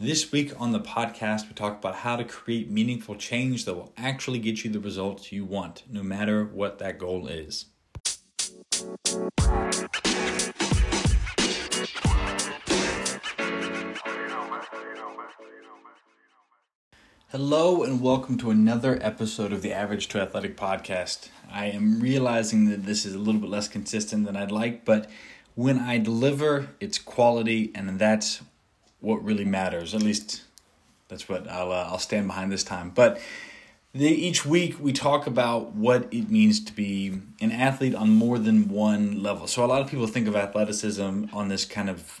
This week on the podcast, we talk about how to create meaningful change that will actually get you the results you want, no matter what that goal is. Hello, and welcome to another episode of the Average to Athletic podcast. I am realizing that this is a little bit less consistent than I'd like, but when I deliver, it's quality, and that's what really matters. At least that's what I'll uh, I'll stand behind this time. But the, each week we talk about what it means to be an athlete on more than one level. So a lot of people think of athleticism on this kind of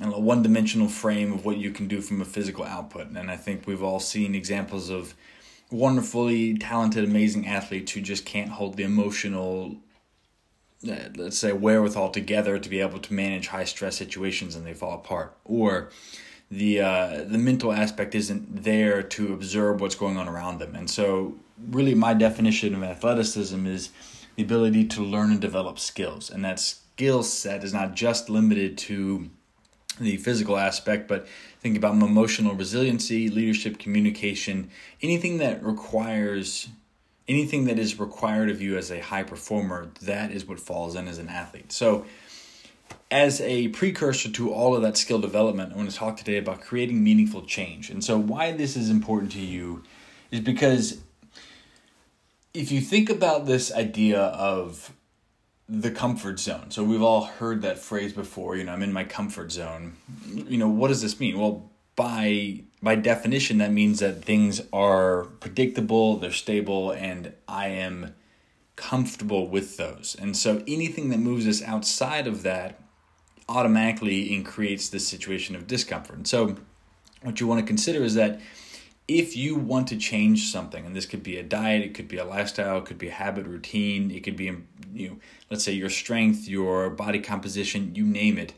know, one dimensional frame of what you can do from a physical output. And I think we've all seen examples of wonderfully talented, amazing athletes who just can't hold the emotional, let's say, wherewithal together to be able to manage high stress situations and they fall apart. Or the uh, the mental aspect isn't there to observe what's going on around them. And so, really, my definition of athleticism is the ability to learn and develop skills. And that skill set is not just limited to the physical aspect, but think about emotional resiliency, leadership, communication, anything that requires anything that is required of you as a high performer, that is what falls in as an athlete. So, as a precursor to all of that skill development, I want to talk today about creating meaningful change. And so, why this is important to you is because if you think about this idea of the comfort zone. So we've all heard that phrase before, you know, I'm in my comfort zone. You know, what does this mean? Well, by by definition that means that things are predictable, they're stable and I am comfortable with those. And so anything that moves us outside of that automatically creates this situation of discomfort. And so what you want to consider is that if you want to change something, and this could be a diet, it could be a lifestyle, it could be a habit routine, it could be, you know, let's say your strength, your body composition, you name it.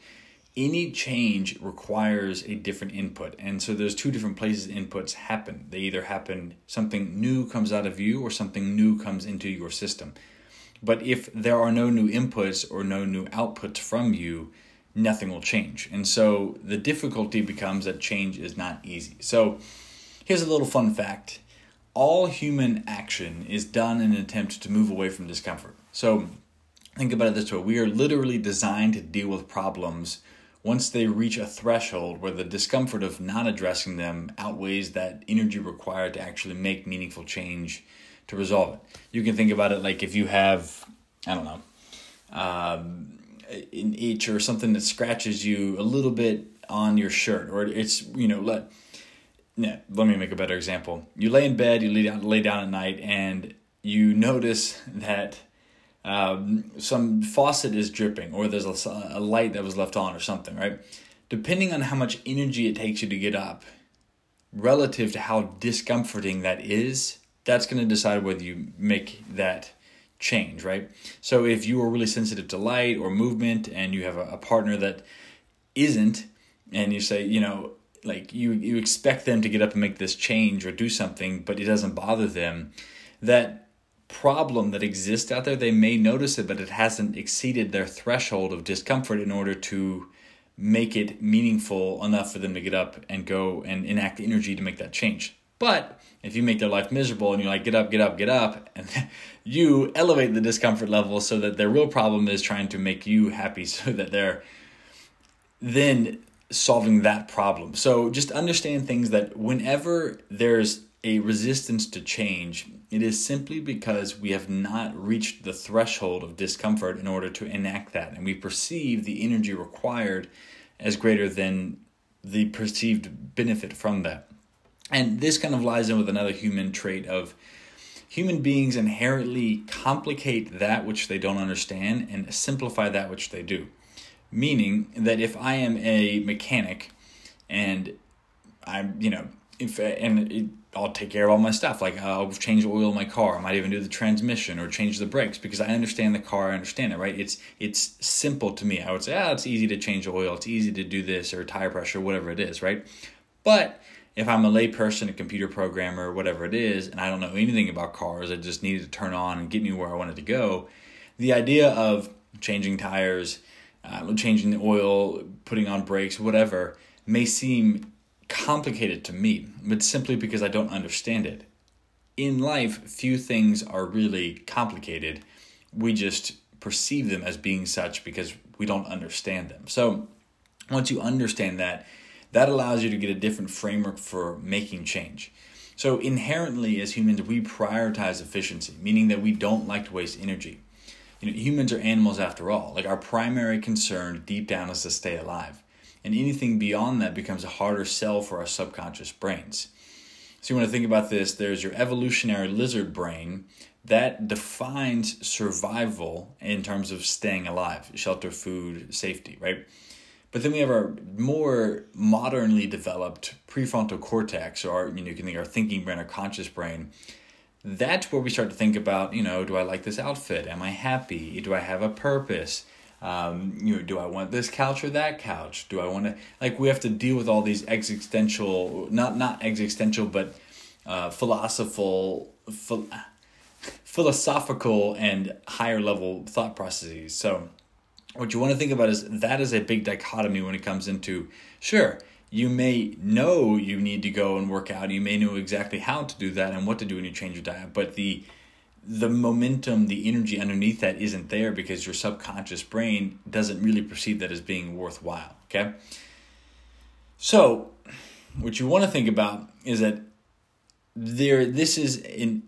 Any change requires a different input. And so there's two different places inputs happen. They either happen, something new comes out of you, or something new comes into your system. But if there are no new inputs or no new outputs from you, nothing will change. And so the difficulty becomes that change is not easy. So, Here's a little fun fact all human action is done in an attempt to move away from discomfort. So think about it this way we are literally designed to deal with problems once they reach a threshold where the discomfort of not addressing them outweighs that energy required to actually make meaningful change to resolve it. You can think about it like if you have, I don't know, um, an itch or something that scratches you a little bit on your shirt, or it's, you know, let yeah, let me make a better example. You lay in bed, you lay down, lay down at night, and you notice that um, some faucet is dripping, or there's a, a light that was left on, or something, right? Depending on how much energy it takes you to get up, relative to how discomforting that is, that's going to decide whether you make that change, right? So if you are really sensitive to light or movement and you have a, a partner that isn't, and you say, you know, like you you expect them to get up and make this change or do something but it doesn't bother them that problem that exists out there they may notice it but it hasn't exceeded their threshold of discomfort in order to make it meaningful enough for them to get up and go and enact energy to make that change but if you make their life miserable and you're like get up get up get up and you elevate the discomfort level so that their real problem is trying to make you happy so that they're then solving that problem. So just understand things that whenever there's a resistance to change, it is simply because we have not reached the threshold of discomfort in order to enact that. And we perceive the energy required as greater than the perceived benefit from that. And this kind of lies in with another human trait of human beings inherently complicate that which they don't understand and simplify that which they do. Meaning that if I am a mechanic and I'm, you know, if and it, I'll take care of all my stuff. Like I'll change the oil in my car. I might even do the transmission or change the brakes because I understand the car. I understand it, right? It's it's simple to me. I would say, ah, it's easy to change oil. It's easy to do this or tire pressure, whatever it is, right? But if I'm a layperson, a computer programmer, whatever it is, and I don't know anything about cars, I just needed to turn on and get me where I wanted to go. The idea of changing tires uh, changing the oil, putting on brakes, whatever, may seem complicated to me, but simply because I don't understand it. In life, few things are really complicated. We just perceive them as being such because we don't understand them. So, once you understand that, that allows you to get a different framework for making change. So, inherently, as humans, we prioritize efficiency, meaning that we don't like to waste energy. You know, humans are animals after all. Like, our primary concern deep down is to stay alive. And anything beyond that becomes a harder sell for our subconscious brains. So, you want to think about this there's your evolutionary lizard brain that defines survival in terms of staying alive, shelter, food, safety, right? But then we have our more modernly developed prefrontal cortex, or you know, you can think our thinking brain, our conscious brain. That's where we start to think about, you know, do I like this outfit? Am I happy? Do I have a purpose? Um, you know, do I want this couch or that couch? Do I want to like we have to deal with all these existential, not not existential, but uh, philosophical, ph- philosophical and higher level thought processes. So what you want to think about is that is a big dichotomy when it comes into sure you may know you need to go and work out you may know exactly how to do that and what to do when you change your diet but the the momentum the energy underneath that isn't there because your subconscious brain doesn't really perceive that as being worthwhile okay so what you want to think about is that there this is an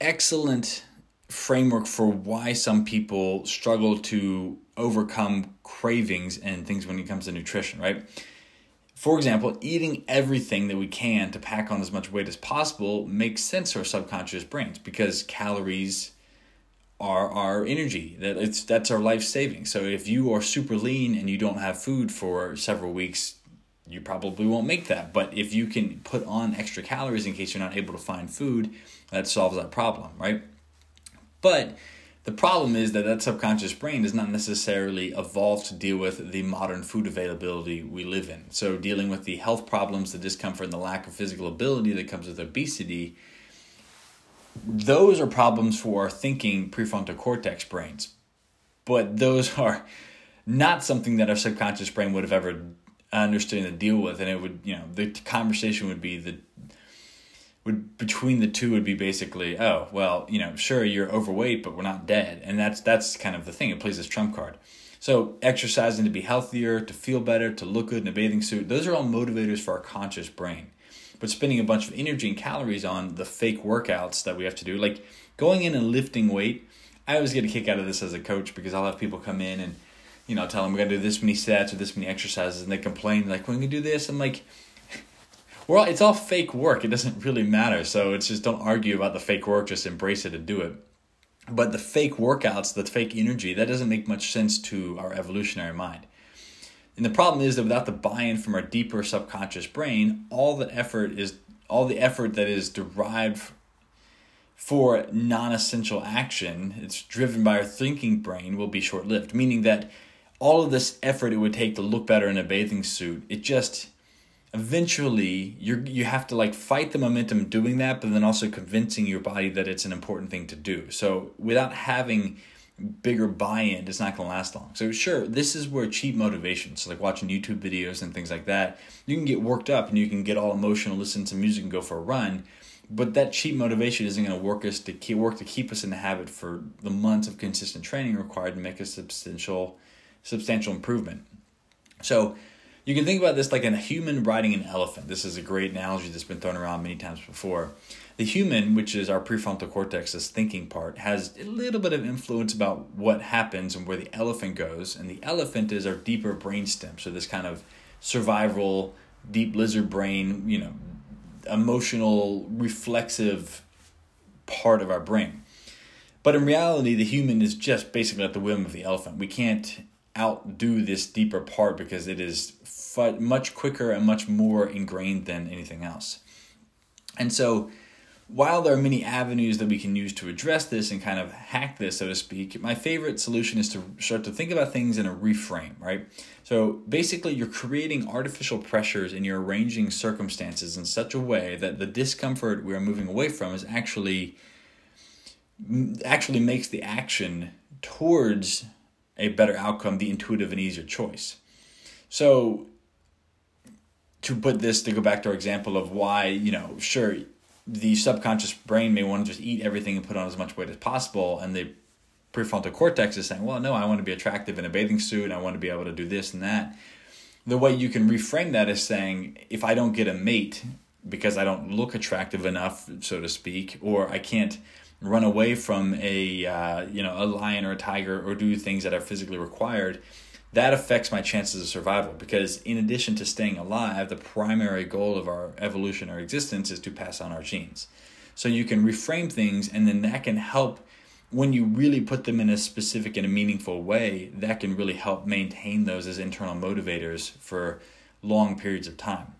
excellent framework for why some people struggle to overcome cravings and things when it comes to nutrition, right? For example, eating everything that we can to pack on as much weight as possible makes sense to our subconscious brains because calories are our energy. That it's that's our life saving. So if you are super lean and you don't have food for several weeks, you probably won't make that. But if you can put on extra calories in case you're not able to find food, that solves that problem, right? But the problem is that that subconscious brain is not necessarily evolved to deal with the modern food availability we live in. So, dealing with the health problems, the discomfort, and the lack of physical ability that comes with obesity, those are problems for our thinking prefrontal cortex brains. But those are not something that our subconscious brain would have ever understood to deal with. And it would, you know, the conversation would be the would between the two would be basically oh well you know sure you're overweight but we're not dead. And that's that's kind of the thing. It plays this trump card. So exercising to be healthier to feel better to look good in a bathing suit those are all motivators for our conscious brain. But spending a bunch of energy and calories on the fake workouts that we have to do like going in and lifting weight i always get a kick out of this as a coach because i'll have people come in and you know tell them we're to do this many sets or this many exercises and they complain like when we do this i'm like well, it's all fake work. It doesn't really matter. So it's just don't argue about the fake work. Just embrace it and do it. But the fake workouts, the fake energy, that doesn't make much sense to our evolutionary mind. And the problem is that without the buy-in from our deeper subconscious brain, all the effort is all the effort that is derived for non-essential action, it's driven by our thinking brain, will be short-lived. Meaning that all of this effort it would take to look better in a bathing suit, it just eventually you you have to like fight the momentum doing that but then also convincing your body that it's an important thing to do. So without having bigger buy-in it's not going to last long. So sure this is where cheap motivation so like watching youtube videos and things like that you can get worked up and you can get all emotional listen to music and go for a run but that cheap motivation isn't going to work us to keep work to keep us in the habit for the months of consistent training required to make a substantial substantial improvement. So you can think about this like a human riding an elephant. This is a great analogy that's been thrown around many times before. The human, which is our prefrontal cortex, this thinking part, has a little bit of influence about what happens and where the elephant goes. And the elephant is our deeper brainstem. So this kind of survival, deep lizard brain, you know, emotional, reflexive part of our brain. But in reality, the human is just basically at the whim of the elephant. We can't outdo this deeper part because it is much quicker and much more ingrained than anything else. And so, while there are many avenues that we can use to address this and kind of hack this, so to speak, my favorite solution is to start to think about things in a reframe, right? So basically, you're creating artificial pressures and you're arranging circumstances in such a way that the discomfort we are moving away from is actually actually makes the action towards a better outcome the intuitive and easier choice. So to put this to go back to our example of why you know sure the subconscious brain may want to just eat everything and put on as much weight as possible and the prefrontal cortex is saying well no i want to be attractive in a bathing suit i want to be able to do this and that the way you can reframe that is saying if i don't get a mate because i don't look attractive enough so to speak or i can't run away from a uh, you know a lion or a tiger or do things that are physically required that affects my chances of survival because in addition to staying alive the primary goal of our evolutionary existence is to pass on our genes. So you can reframe things and then that can help when you really put them in a specific and a meaningful way that can really help maintain those as internal motivators for long periods of time.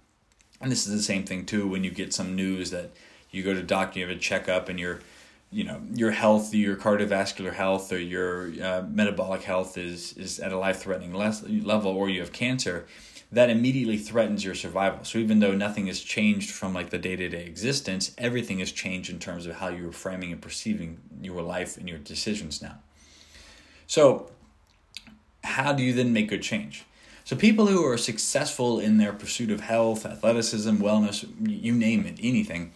And this is the same thing too when you get some news that you go to doctor you have a checkup and you're you know your health, your cardiovascular health, or your uh, metabolic health is is at a life threatening level, or you have cancer, that immediately threatens your survival. So even though nothing has changed from like the day to day existence, everything has changed in terms of how you're framing and perceiving your life and your decisions now. So how do you then make good change? So people who are successful in their pursuit of health, athleticism, wellness, you name it, anything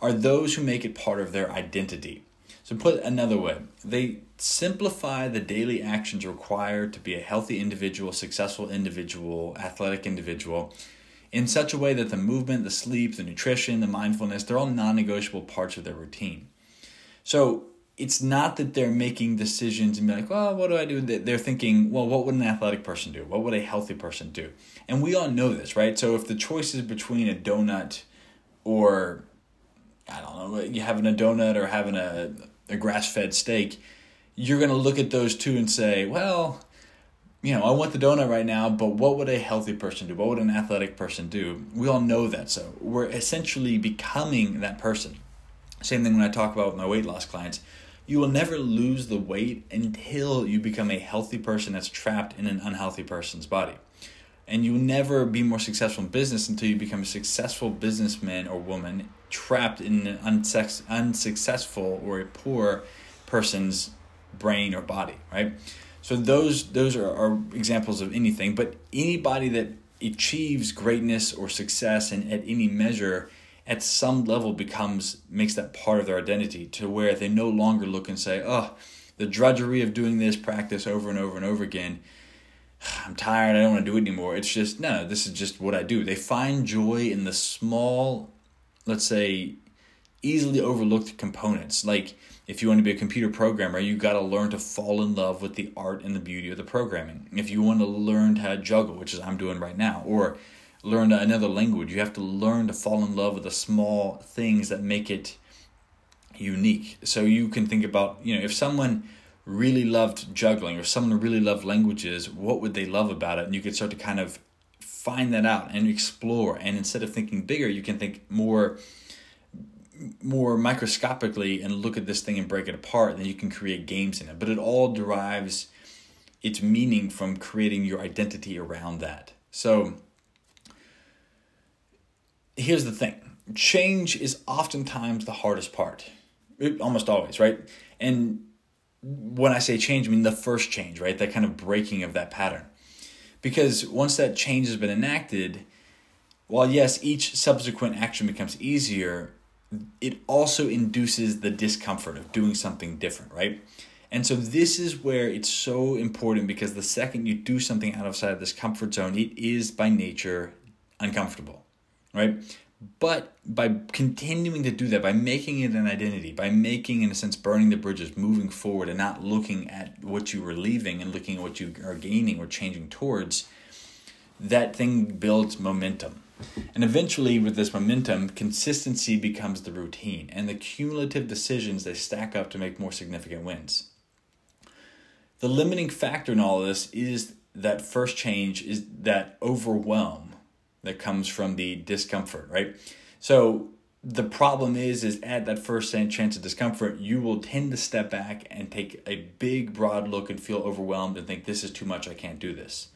are those who make it part of their identity. So, put another way, they simplify the daily actions required to be a healthy individual, successful individual, athletic individual in such a way that the movement, the sleep, the nutrition, the mindfulness, they're all non negotiable parts of their routine. So, it's not that they're making decisions and be like, well, what do I do? They're thinking, well, what would an athletic person do? What would a healthy person do? And we all know this, right? So if the choice is between a donut or I don't know, you having a donut or having a, a grass fed steak, you're going to look at those two and say, well, you know, I want the donut right now, but what would a healthy person do? What would an athletic person do? We all know that. So we're essentially becoming that person. Same thing when I talk about with my weight loss clients. You will never lose the weight until you become a healthy person that's trapped in an unhealthy person's body. And you'll never be more successful in business until you become a successful businessman or woman trapped in an unsex- unsuccessful or a poor person's brain or body, right? So those those are, are examples of anything, but anybody that achieves greatness or success and at any measure at some level becomes makes that part of their identity to where they no longer look and say, "Oh, the drudgery of doing this practice over and over and over again I'm tired, I don't want to do it anymore. It's just, no, this is just what I do. They find joy in the small, let's say, easily overlooked components. Like if you want to be a computer programmer, you got to learn to fall in love with the art and the beauty of the programming. If you want to learn how to juggle, which is I'm doing right now, or learn another language, you have to learn to fall in love with the small things that make it unique. So you can think about, you know, if someone really loved juggling or someone really loved languages, what would they love about it? And you could start to kind of find that out and explore. And instead of thinking bigger, you can think more more microscopically and look at this thing and break it apart. Then you can create games in it. But it all derives its meaning from creating your identity around that. So here's the thing change is oftentimes the hardest part almost always right and when I say change, I mean the first change, right? That kind of breaking of that pattern. Because once that change has been enacted, while yes, each subsequent action becomes easier, it also induces the discomfort of doing something different, right? And so this is where it's so important because the second you do something outside of this comfort zone, it is by nature uncomfortable, right? But by continuing to do that, by making it an identity, by making, in a sense, burning the bridges, moving forward, and not looking at what you were leaving and looking at what you are gaining or changing towards, that thing builds momentum. And eventually, with this momentum, consistency becomes the routine, and the cumulative decisions they stack up to make more significant wins. The limiting factor in all of this is that first change is that overwhelm that comes from the discomfort, right? So the problem is is at that first chance of discomfort you will tend to step back and take a big broad look and feel overwhelmed and think this is too much. I can't do this.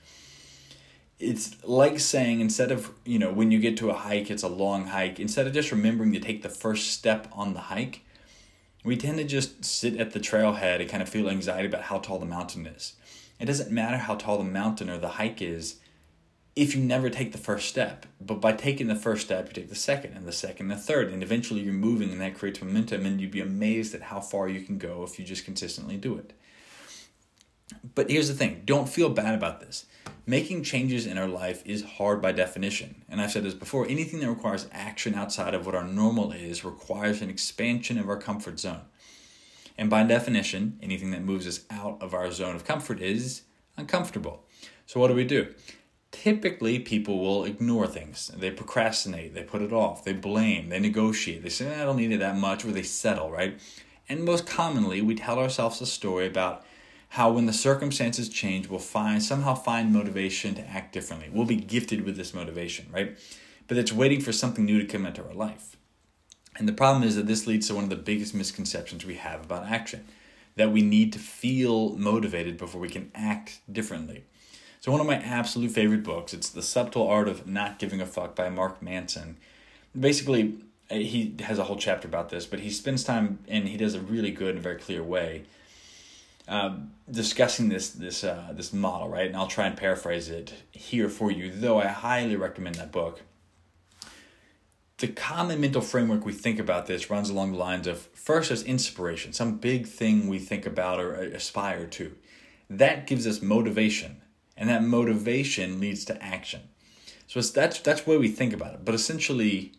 It's like saying instead of you know when you get to a hike it's a long hike instead of just remembering to take the first step on the hike we tend to just sit at the trailhead and kind of feel anxiety about how tall the mountain is. It doesn't matter how tall the mountain or the hike is if you never take the first step. But by taking the first step, you take the second and the second the third, and eventually you're moving, and that creates momentum, and you'd be amazed at how far you can go if you just consistently do it. But here's the thing don't feel bad about this. Making changes in our life is hard by definition. And I've said this before anything that requires action outside of what our normal is requires an expansion of our comfort zone. And by definition, anything that moves us out of our zone of comfort is uncomfortable. So, what do we do? Typically, people will ignore things. They procrastinate, they put it off, they blame, they negotiate, they say, eh, I don't need it that much, or they settle, right? And most commonly, we tell ourselves a story about how when the circumstances change, we'll find somehow find motivation to act differently. We'll be gifted with this motivation, right? But it's waiting for something new to come into our life. And the problem is that this leads to one of the biggest misconceptions we have about action that we need to feel motivated before we can act differently. So, one of my absolute favorite books, it's The Subtle Art of Not Giving a Fuck by Mark Manson. Basically, eh, he has a whole chapter about this, but he spends time and he does a really good and very clear way uh, discussing this this uh, this model, right? And I'll try and paraphrase it here for you, though I highly recommend that book the common mental framework we think about this runs along the lines of first as inspiration, some big thing we think about or aspire to. That gives us motivation, and that motivation leads to action. So that's that's the way we think about it. But essentially,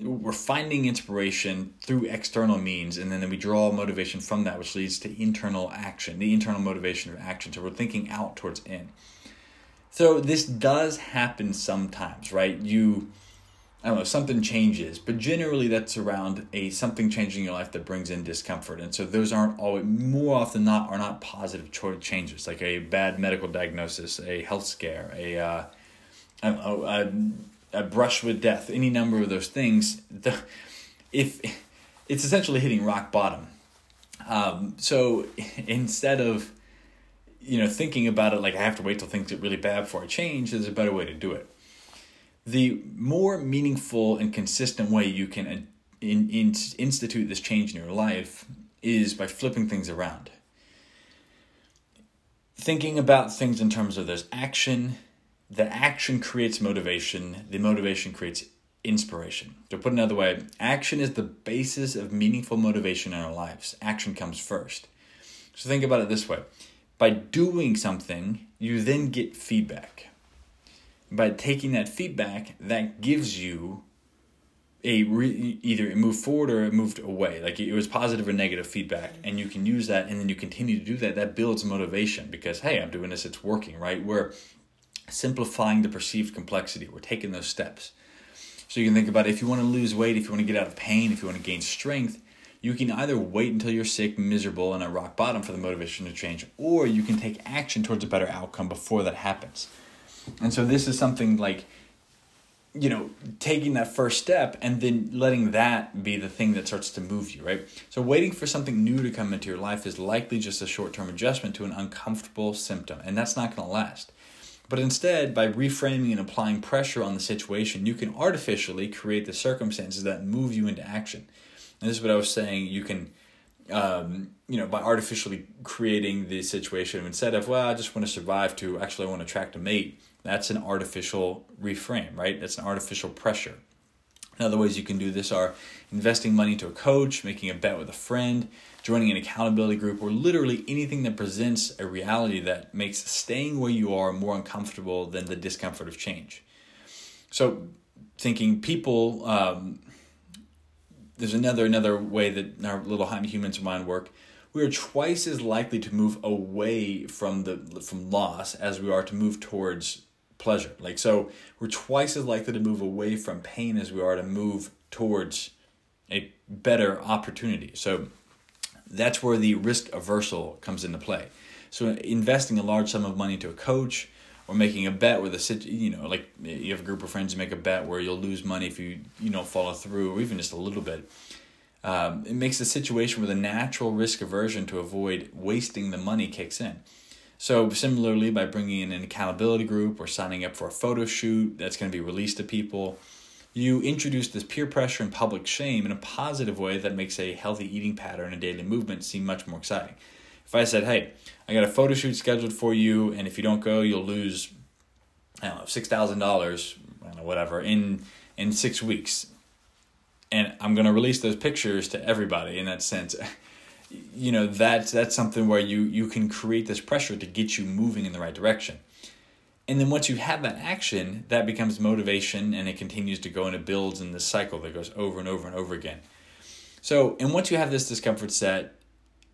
we're finding inspiration through external means, and then we draw motivation from that, which leads to internal action, the internal motivation of action. So we're thinking out towards in. So this does happen sometimes, right? You I don't know, something changes, but generally that's around a something changing in your life that brings in discomfort. And so those aren't always, more often not, are not positive changes, like a bad medical diagnosis, a health scare, a, uh, know, a, a brush with death, any number of those things. The, if it's essentially hitting rock bottom. Um, so instead of, you know, thinking about it like I have to wait till things get really bad before I change, there's a better way to do it the more meaningful and consistent way you can uh, in, in, institute this change in your life is by flipping things around. Thinking about things in terms of there's action, the action creates motivation, the motivation creates inspiration. To put another way, action is the basis of meaningful motivation in our lives. Action comes first. So think about it this way by doing something, you then get feedback by taking that feedback, that gives you a re- either it moved forward or it moved away. Like it was positive or negative feedback, and you can use that, and then you continue to do that. That builds motivation because hey, I'm doing this, it's working, right? We're simplifying the perceived complexity. We're taking those steps. So you can think about if you want to lose weight, if you want to get out of pain, if you want to gain strength, you can either wait until you're sick, miserable, and at rock bottom for the motivation to change, or you can take action towards a better outcome before that happens. And so this is something like you know, taking that first step and then letting that be the thing that starts to move you, right? So, waiting for something new to come into your life is likely just a short term adjustment to an uncomfortable symptom, and that's not going to last. But instead, by reframing and applying pressure on the situation, you can artificially create the circumstances that move you into action. And this is what I was saying. You can, um, you know, by artificially creating the situation instead of, well, I just want to survive to actually I want to attract a mate that's an artificial reframe, right? That's an artificial pressure. other ways you can do this are investing money to a coach, making a bet with a friend, joining an accountability group, or literally anything that presents a reality that makes staying where you are more uncomfortable than the discomfort of change. So, thinking people, um, there's another another way that our little humans mind work. We are twice as likely to move away from the from loss as we are to move towards pleasure. Like so we're twice as likely to move away from pain as we are to move towards a better opportunity. So that's where the risk aversal comes into play. So investing a large sum of money to a coach or making a bet where the you know like you have a group of friends you make a bet where you'll lose money if you you know follow through or even just a little bit. Um, it makes the situation where the natural risk aversion to avoid wasting the money kicks in. So, similarly, by bringing in an accountability group or signing up for a photo shoot that's going to be released to people, you introduce this peer pressure and public shame in a positive way that makes a healthy eating pattern and daily movement seem much more exciting. If I said, hey, I got a photo shoot scheduled for you, and if you don't go, you'll lose I don't know, six thousand dollars, I don't know, whatever, in in six weeks. And I'm gonna release those pictures to everybody in that sense. You know, that's that's something where you you can create this pressure to get you moving in the right direction. And then once you have that action, that becomes motivation and it continues to go and it builds in this cycle that goes over and over and over again. So, and once you have this discomfort set,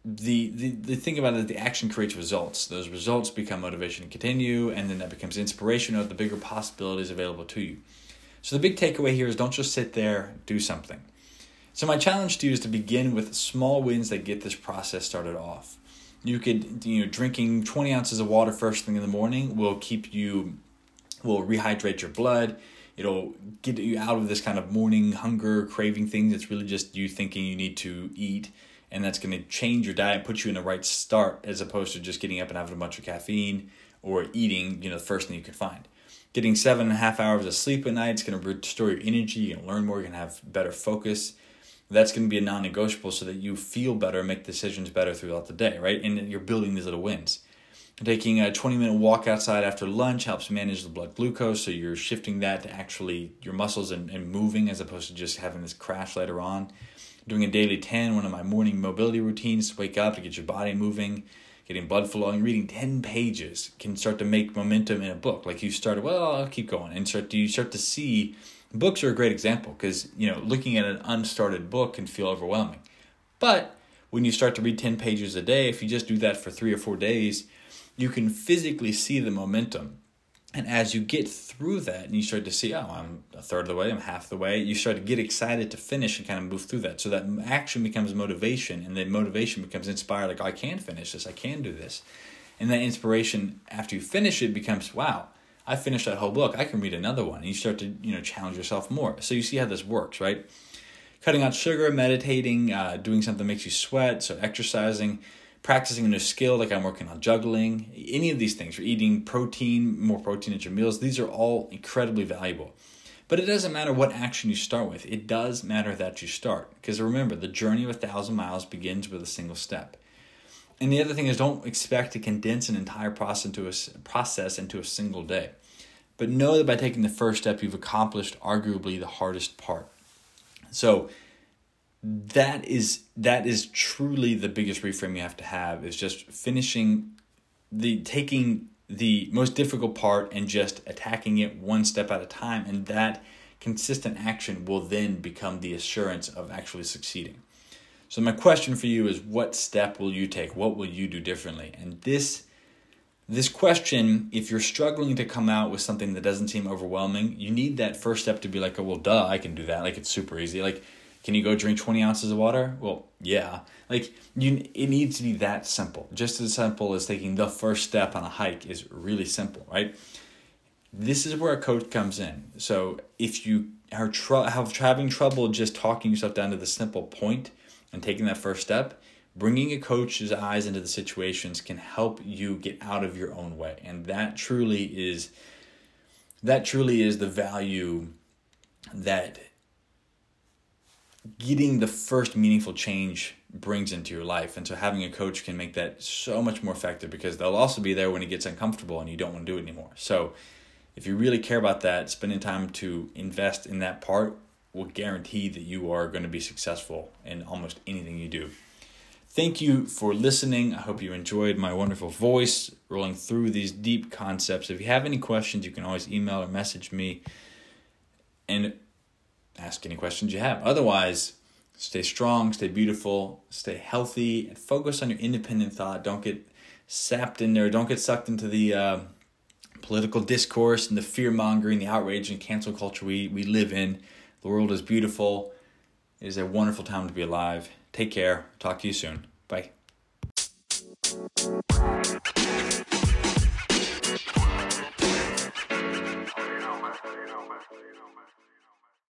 the, the, the thing about it, the action creates results. Those results become motivation to continue, and then that becomes inspiration of the bigger possibilities available to you. So the big takeaway here is don't just sit there, do something. So my challenge to you is to begin with small wins that get this process started off. You could, you know, drinking 20 ounces of water first thing in the morning will keep you, will rehydrate your blood. It'll get you out of this kind of morning hunger craving thing It's really just you thinking you need to eat and that's going to change your diet, put you in the right start as opposed to just getting up and having a bunch of caffeine or eating, you know, the first thing you can find. Getting seven and a half hours of sleep at night is going to restore your energy. You're learn more. Going to have better focus. That's going to be a non negotiable so that you feel better, make decisions better throughout the day, right? And you're building these little wins. Taking a 20 minute walk outside after lunch helps manage the blood glucose, so you're shifting that to actually your muscles and, and moving as opposed to just having this crash later on doing a daily 10, one of my morning mobility routines to wake up to get your body moving, getting blood flowing, reading 10 pages can start to make momentum in a book. Like you started, well, I'll keep going. And start to, you start to see books are a great example because, you know, looking at an unstarted book can feel overwhelming. But when you start to read 10 pages a day, if you just do that for three or four days, you can physically see the momentum and as you get through that and you start to see, oh, I'm a third of the way, I'm half the way, you start to get excited to finish and kind of move through that. So that action becomes motivation, and then motivation becomes inspired, like, I can finish this, I can do this. And that inspiration, after you finish it, becomes, wow, I finished that whole book, I can read another one. And you start to, you know, challenge yourself more. So you see how this works, right? Cutting out sugar, meditating, uh, doing something that makes you sweat, so exercising practicing a new skill, like I'm working on juggling, any of these things, or eating protein, more protein at your meals, these are all incredibly valuable. But it doesn't matter what action you start with, it does matter that you start. Because remember, the journey of a thousand miles begins with a single step. And the other thing is, don't expect to condense an entire process into a, process into a single day. But know that by taking the first step, you've accomplished arguably the hardest part. So, that is that is truly the biggest reframe you have to have is just finishing the taking the most difficult part and just attacking it one step at a time and that consistent action will then become the assurance of actually succeeding so my question for you is what step will you take what will you do differently and this this question if you're struggling to come out with something that doesn't seem overwhelming you need that first step to be like oh well duh i can do that like it's super easy like can you go drink 20 ounces of water? Well, yeah. Like you it needs to be that simple. Just as simple as taking the first step on a hike is really simple, right? This is where a coach comes in. So if you are tr- have having trouble just talking yourself down to the simple point and taking that first step, bringing a coach's eyes into the situations can help you get out of your own way. And that truly is that truly is the value that getting the first meaningful change brings into your life. And so having a coach can make that so much more effective because they'll also be there when it gets uncomfortable and you don't want to do it anymore. So if you really care about that, spending time to invest in that part will guarantee that you are going to be successful in almost anything you do. Thank you for listening. I hope you enjoyed my wonderful voice rolling through these deep concepts. If you have any questions, you can always email or message me. And ask any questions you have. Otherwise, stay strong, stay beautiful, stay healthy, and focus on your independent thought. Don't get sapped in there. Don't get sucked into the uh, political discourse and the fear mongering, the outrage and cancel culture we, we live in. The world is beautiful. It is a wonderful time to be alive. Take care. Talk to you soon. Bye.